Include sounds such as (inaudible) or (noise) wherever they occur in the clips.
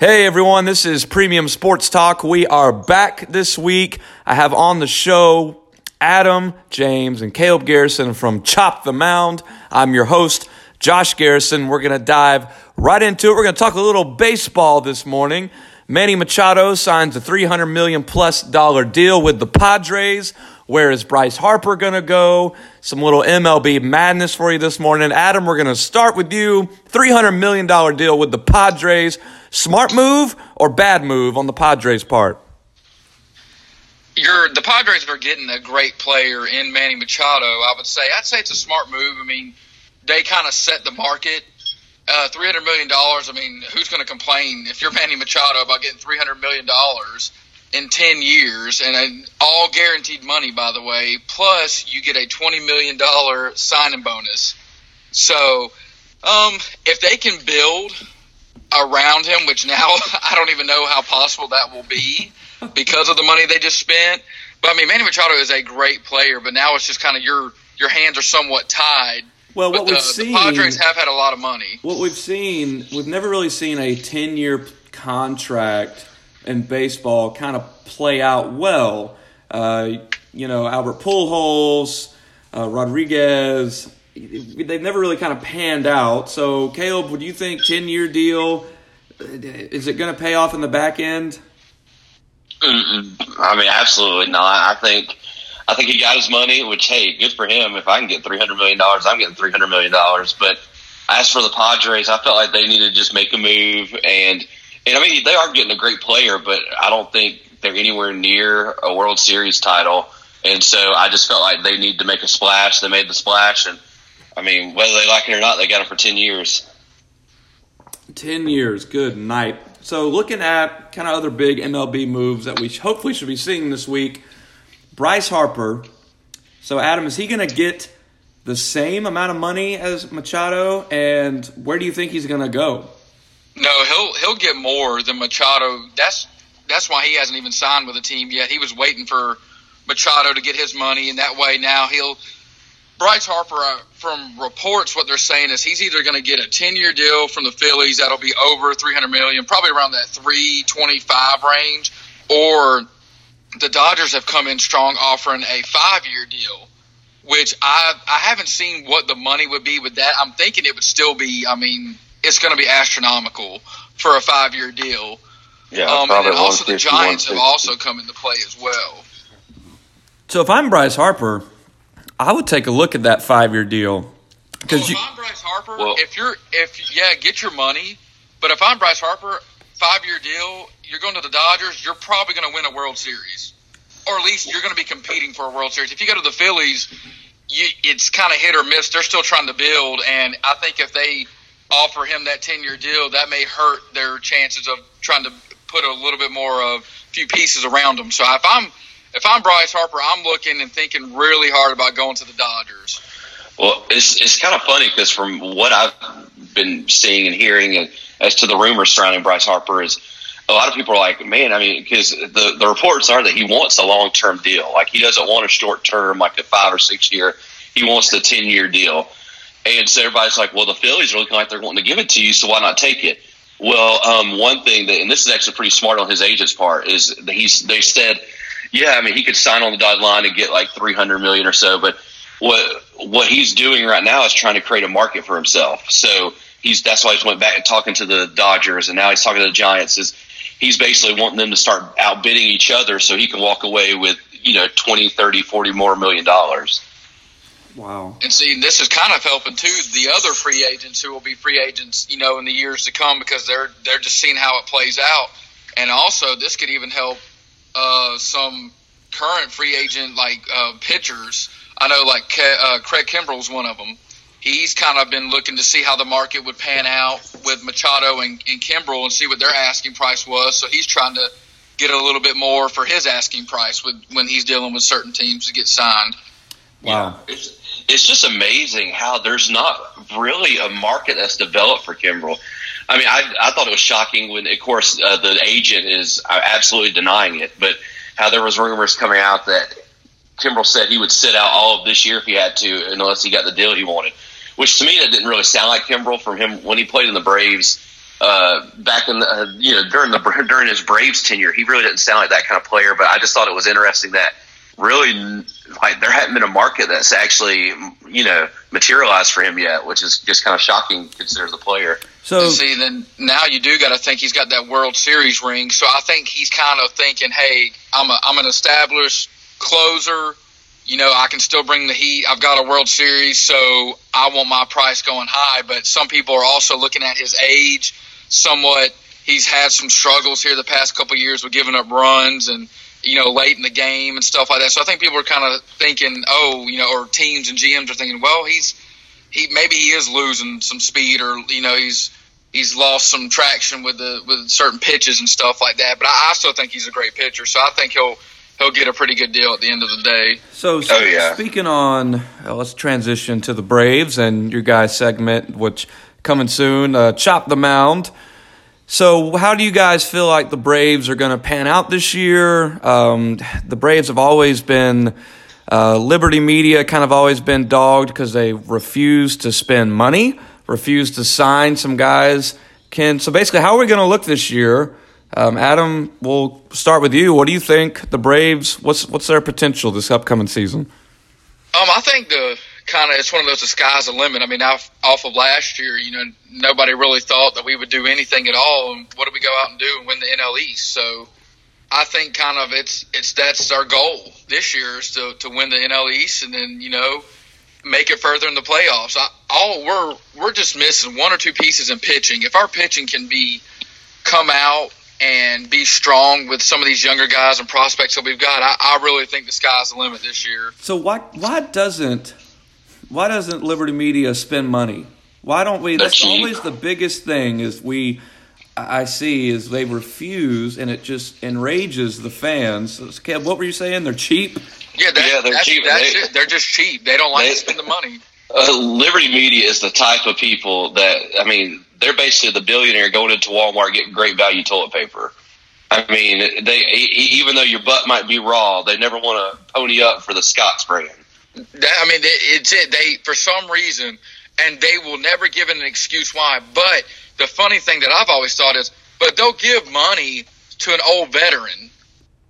Hey everyone, this is Premium Sports Talk. We are back this week. I have on the show Adam, James, and Caleb Garrison from Chop the Mound. I'm your host, Josh Garrison. We're going to dive right into it. We're going to talk a little baseball this morning. Manny Machado signs a 300 million plus dollar deal with the Padres. Where is Bryce Harper going to go? Some little MLB madness for you this morning. Adam, we're going to start with you. $300 million deal with the Padres. Smart move or bad move on the Padres' part? You're, the Padres are getting a great player in Manny Machado. I would say I'd say it's a smart move. I mean, they kind of set the market. Uh, Three hundred million dollars. I mean, who's going to complain if you're Manny Machado about getting three hundred million dollars in ten years and all guaranteed money, by the way. Plus, you get a twenty million dollar signing bonus. So, um, if they can build around him, which now (laughs) I don't even know how possible that will be (laughs) because of the money they just spent. But I mean, Manny Machado is a great player, but now it's just kind of your your hands are somewhat tied. Well, what the, we've seen, the Padres have had a lot of money. What we've seen, we've never really seen a ten-year contract in baseball kind of play out well. Uh, you know, Albert Pujols, uh, Rodriguez, they've never really kind of panned out. So, Caleb, would you think ten year deal is it going to pay off in the back end? Mm-mm. I mean, absolutely not. I think I think he got his money, which hey, good for him. If I can get three hundred million dollars, I'm getting three hundred million dollars. But as for the Padres, I felt like they needed to just make a move, and and I mean they are getting a great player, but I don't think they're anywhere near a World Series title. And so I just felt like they need to make a splash. They made the splash, and I mean, whether they like it or not, they got it for 10 years. 10 years. Good night. So, looking at kind of other big MLB moves that we hopefully should be seeing this week, Bryce Harper. So, Adam, is he going to get the same amount of money as Machado? And where do you think he's going to go? No, he'll he'll get more than Machado. That's that's why he hasn't even signed with a team yet. He was waiting for Machado to get his money, and that way now he'll Bryce Harper, uh, from reports, what they're saying is he's either going to get a 10 year deal from the Phillies that'll be over 300 million, probably around that 325 range, or the Dodgers have come in strong offering a five year deal, which I I haven't seen what the money would be with that. I'm thinking it would still be. I mean, it's going to be astronomical for a five year deal. Yeah, um, and also the Giants have also come into play as well. So if I'm Bryce Harper, I would take a look at that five year deal. Because well, if I'm Bryce Harper, well, if you're if yeah, get your money. But if I'm Bryce Harper, five year deal, you're going to the Dodgers, you're probably going to win a World Series, or at least you're going to be competing for a World Series. If you go to the Phillies, you, it's kind of hit or miss. They're still trying to build, and I think if they offer him that ten year deal, that may hurt their chances of trying to put a little bit more of a few pieces around them. So if I'm if I'm Bryce Harper, I'm looking and thinking really hard about going to the Dodgers. Well, it's it's kind of funny because from what I've been seeing and hearing, as to the rumors surrounding Bryce Harper, is a lot of people are like, man, I mean, because the the reports are that he wants a long term deal. Like he doesn't want a short term, like a five or six year. He wants the ten year deal. And so everybody's like, well, the Phillies are looking like they're wanting to give it to you, so why not take it? Well, um, one thing that, and this is actually pretty smart on his agent's part, is that he's they said yeah, I mean, he could sign on the dotted line and get like 300 million or so, but what what he's doing right now is trying to create a market for himself. So he's that's why he went back and talking to the Dodgers, and now he's talking to the Giants. Is he's basically wanting them to start outbidding each other so he can walk away with you know 20, 30, 40 more million dollars. Wow. And see, this is kind of helping too the other free agents who will be free agents, you know, in the years to come because they're they're just seeing how it plays out. And also, this could even help uh, some current free agent like uh, pitchers. I know like Ke- uh, Craig Kimbrel's one of them. He's kind of been looking to see how the market would pan out with Machado and, and Kimbrel and see what their asking price was. So he's trying to get a little bit more for his asking price with when he's dealing with certain teams to get signed. Wow. Yeah, it's, it's just amazing how there's not really a market that's developed for Kimbrel. I mean, I, I thought it was shocking when, of course, uh, the agent is uh, absolutely denying it, but how there was rumors coming out that Kimbrel said he would sit out all of this year if he had to, unless he got the deal he wanted. Which to me, that didn't really sound like Kimbrel from him when he played in the Braves. uh, back in the, uh, you know during the (laughs) during his Braves tenure, he really didn't sound like that kind of player. But I just thought it was interesting that really like there hadn't been a market that's actually you know materialized for him yet, which is just kind of shocking considering the player. So see, then now you do got to think he's got that World Series ring. So I think he's kind of thinking, hey, I'm a I'm an established closer. You know, I can still bring the heat. I've got a World Series, so I want my price going high. But some people are also looking at his age somewhat. He's had some struggles here the past couple years with giving up runs and you know late in the game and stuff like that. So I think people are kind of thinking, oh, you know, or teams and GMs are thinking, well, he's he maybe he is losing some speed or you know he's he's lost some traction with the with certain pitches and stuff like that. But I, I still think he's a great pitcher, so I think he'll he'll get a pretty good deal at the end of the day. So, oh, yeah. speaking on, uh, let's transition to the Braves and your guys' segment, which coming soon. Uh, Chop the mound. So, how do you guys feel like the Braves are going to pan out this year? Um, the Braves have always been, uh, Liberty Media kind of always been dogged because they refuse to spend money, refuse to sign some guys. Can so basically, how are we going to look this year? Um, Adam, we'll start with you. What do you think the Braves? What's what's their potential this upcoming season? Um, I think the kind of it's one of those the sky's the limit. I mean, off, off of last year, you know, nobody really thought that we would do anything at all. And what did we go out and do and win the NL East? So I think kind of it's it's that's our goal this year is to to win the NL East and then you know make it further in the playoffs. I, all we're we're just missing one or two pieces in pitching. If our pitching can be come out and be strong with some of these younger guys and prospects that we've got, I, I really think the sky's the limit this year. So why why doesn't why doesn't Liberty Media spend money? Why don't we? That's always the biggest thing is we. I see is they refuse, and it just enrages the fans. Kev, what were you saying? They're cheap. Yeah, that, yeah, they're that's, cheap. That's they, it. They're just cheap. They don't like they, to spend the money. (laughs) Uh, Liberty Media is the type of people that I mean, they're basically the billionaire going into Walmart getting great value toilet paper. I mean, they even though your butt might be raw, they never want to pony up for the Scott's brand. That, I mean, it's it. They for some reason, and they will never give an excuse why. But the funny thing that I've always thought is, but they'll give money to an old veteran.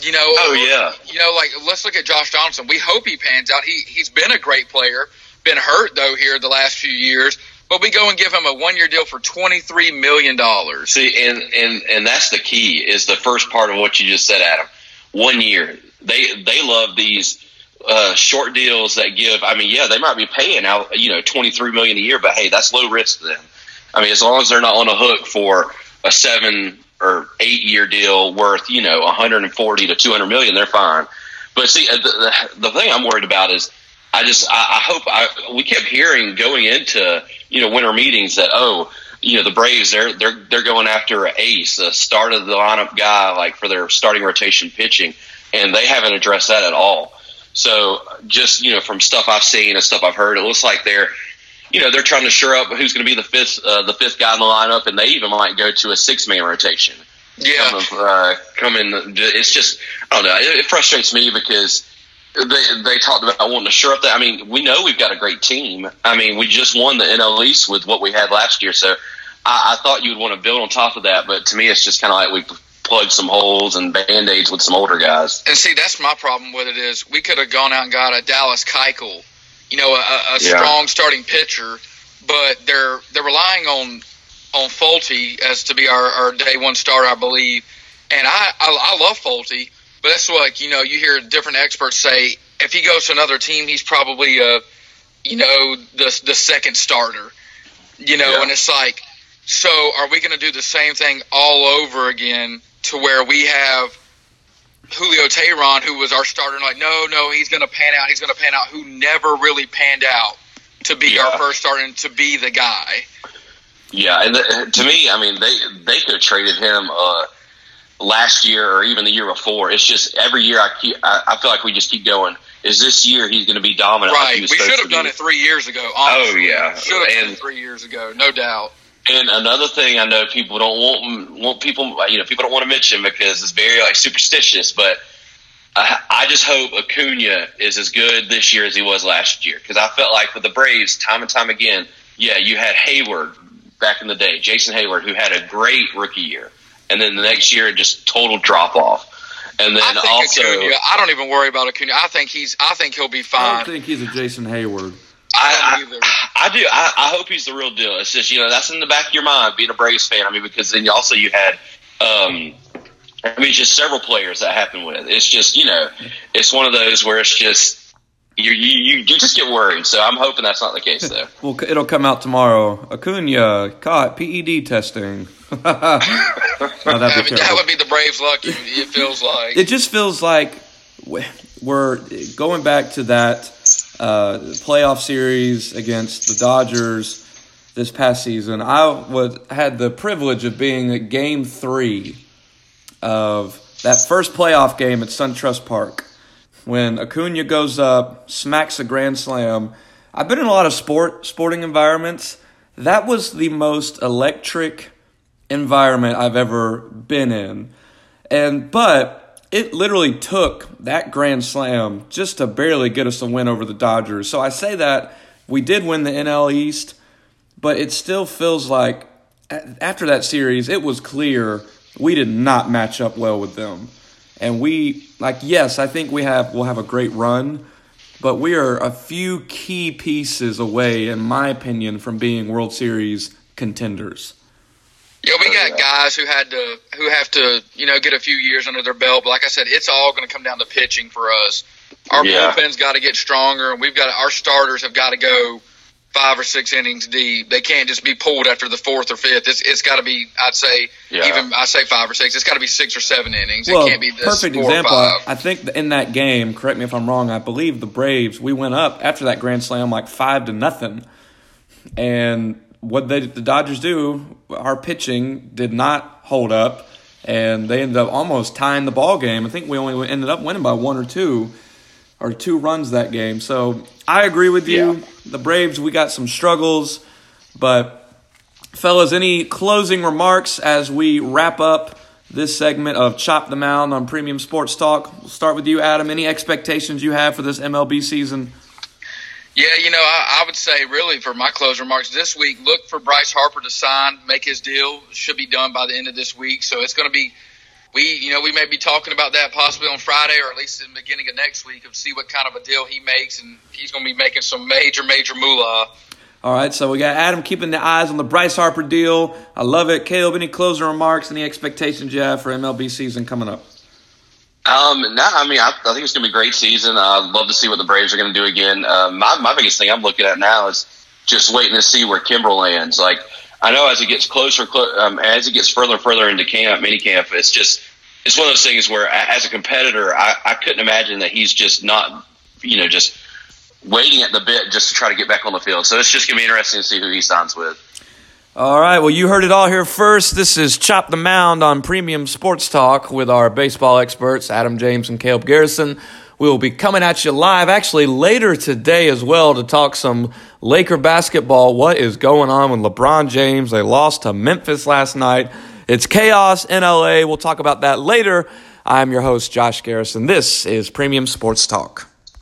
You know, oh yeah. You know, like let's look at Josh Johnson. We hope he pans out. He he's been a great player. Been hurt though here the last few years, but we go and give him a one year deal for twenty three million dollars. See, and and and that's the key is the first part of what you just said, Adam. One year. They they love these uh, short deals that give. I mean, yeah, they might be paying out you know twenty three million a year, but hey, that's low risk to them. I mean, as long as they're not on a hook for a seven or eight year deal worth you know one hundred and forty to two hundred million, they're fine. But see, uh, the, the, the thing I'm worried about is I just I, I hope I we kept hearing going into you know winter meetings that oh you know the Braves they're they're they're going after an ace, a start of the lineup guy like for their starting rotation pitching, and they haven't addressed that at all. So just you know from stuff I've seen and stuff I've heard, it looks like they're you know they're trying to shore up who's going to be the fifth uh, the fifth guy in the lineup, and they even might go to a six man rotation. Yeah, come, uh, come in. It's just I don't know. It, it frustrates me because they they talked about wanting to shore up that. I mean, we know we've got a great team. I mean, we just won the NL East with what we had last year, so I, I thought you would want to build on top of that. But to me, it's just kind of like we plug some holes and band aids with some older guys. And see, that's my problem with it is we could have gone out and got a Dallas Keuchel, you know, a, a yeah. strong starting pitcher, but they're they're relying on on Folty as to be our, our day one starter, I believe. And I, I I love Folty, but that's like you know you hear different experts say if he goes to another team, he's probably a you know the the second starter, you know, yeah. and it's like. So, are we going to do the same thing all over again to where we have Julio Teheran, who was our starter, and like, no, no, he's going to pan out. He's going to pan out. Who never really panned out to be yeah. our first starter and to be the guy. Yeah, and the, to me, I mean, they they could have traded him uh, last year or even the year before. It's just every year I keep, I, I feel like we just keep going. Is this year he's going to be dominant? Right. Like we should have done be? it three years ago. Honestly. Oh yeah, should have done it three years ago, no doubt. And another thing I know people don't want want people you know people don't want to mention because it's very like superstitious, but I, I just hope Acuna is as good this year as he was last year because I felt like with the Braves time and time again, yeah, you had Heyward back in the day, Jason Heyward, who had a great rookie year, and then the next year just total drop off. And then I also, Acuna, I don't even worry about Acuna. I think he's. I think he'll be fine I don't think he's a Jason Heyward. I I, don't. I, I do. I, I hope he's the real deal. It's just you know that's in the back of your mind being a Braves fan. I mean, because then you also you had, um, I mean, just several players that happened with. It's just you know, it's one of those where it's just you you you, you just get worried. So I'm hoping that's not the case though. (laughs) Well, it'll come out tomorrow. Acuna caught PED testing. (laughs) That'd I be mean, that would be the Braves' luck. It feels like. It just feels like we're going back to that uh, playoff series against the Dodgers this past season. I was had the privilege of being at Game Three of that first playoff game at SunTrust Park when Acuna goes up, smacks a grand slam. I've been in a lot of sport sporting environments. That was the most electric environment I've ever been in. And but it literally took that grand slam just to barely get us a win over the Dodgers. So I say that we did win the NL East, but it still feels like after that series, it was clear we did not match up well with them. And we like yes, I think we have we'll have a great run, but we are a few key pieces away in my opinion from being World Series contenders. Yeah, we got uh, guys who had to who have to you know get a few years under their belt. But like I said, it's all going to come down to pitching for us. Our Yeah. bullpen's got to get stronger, and we've got our starters have got to go five or six innings deep. They can't just be pulled after the fourth or fifth. It's it's got to be. I'd say Yeah. even I say five or six. It's got to be six or seven innings. Well, it can't be this perfect four example. Or five. I think in that game, correct me if I'm wrong. I believe the Braves we went up after that grand slam like five to nothing, and what they, the Dodgers do, our pitching did not hold up, and they ended up almost tying the ball game. I think we only ended up winning by one or two, or two runs that game. So I agree with you. Yeah. The Braves, we got some struggles, but fellas, any closing remarks as we wrap up this segment of Chop the Mound on Premium Sports Talk? We'll start with you, Adam. Any expectations you have for this MLB season? Yeah, you know, I, I would say really for my closing remarks this week, look for Bryce Harper to sign, make his deal. Should be done by the end of this week. So it's going to be, we, you know, we may be talking about that possibly on Friday or at least in the beginning of next week of see what kind of a deal he makes, and he's going to be making some major, major moolah. All right, so we got Adam keeping the eyes on the Bryce Harper deal. I love it. Caleb, any closing remarks, any expectations you have for MLB season coming up? Um, no, I mean, I, I think it's going to be a great season. I'd love to see what the Braves are going to do again. Uh, my, my biggest thing I'm looking at now is just waiting to see where Kimbrel lands. Like, I know as it gets closer, clo- um, as it gets further and further into camp, mini camp, it's just, it's one of those things where as a competitor, I, I couldn't imagine that he's just not, you know, just waiting at the bit just to try to get back on the field. So it's just going to be interesting to see who he signs with. All right, well, you heard it all here first. This is Chop the Mound on Premium Sports Talk with our baseball experts, Adam James and Caleb Garrison. We will be coming at you live actually later today as well to talk some Laker basketball. What is going on with LeBron James? They lost to Memphis last night. It's chaos in LA. We'll talk about that later. I'm your host, Josh Garrison. This is Premium Sports Talk.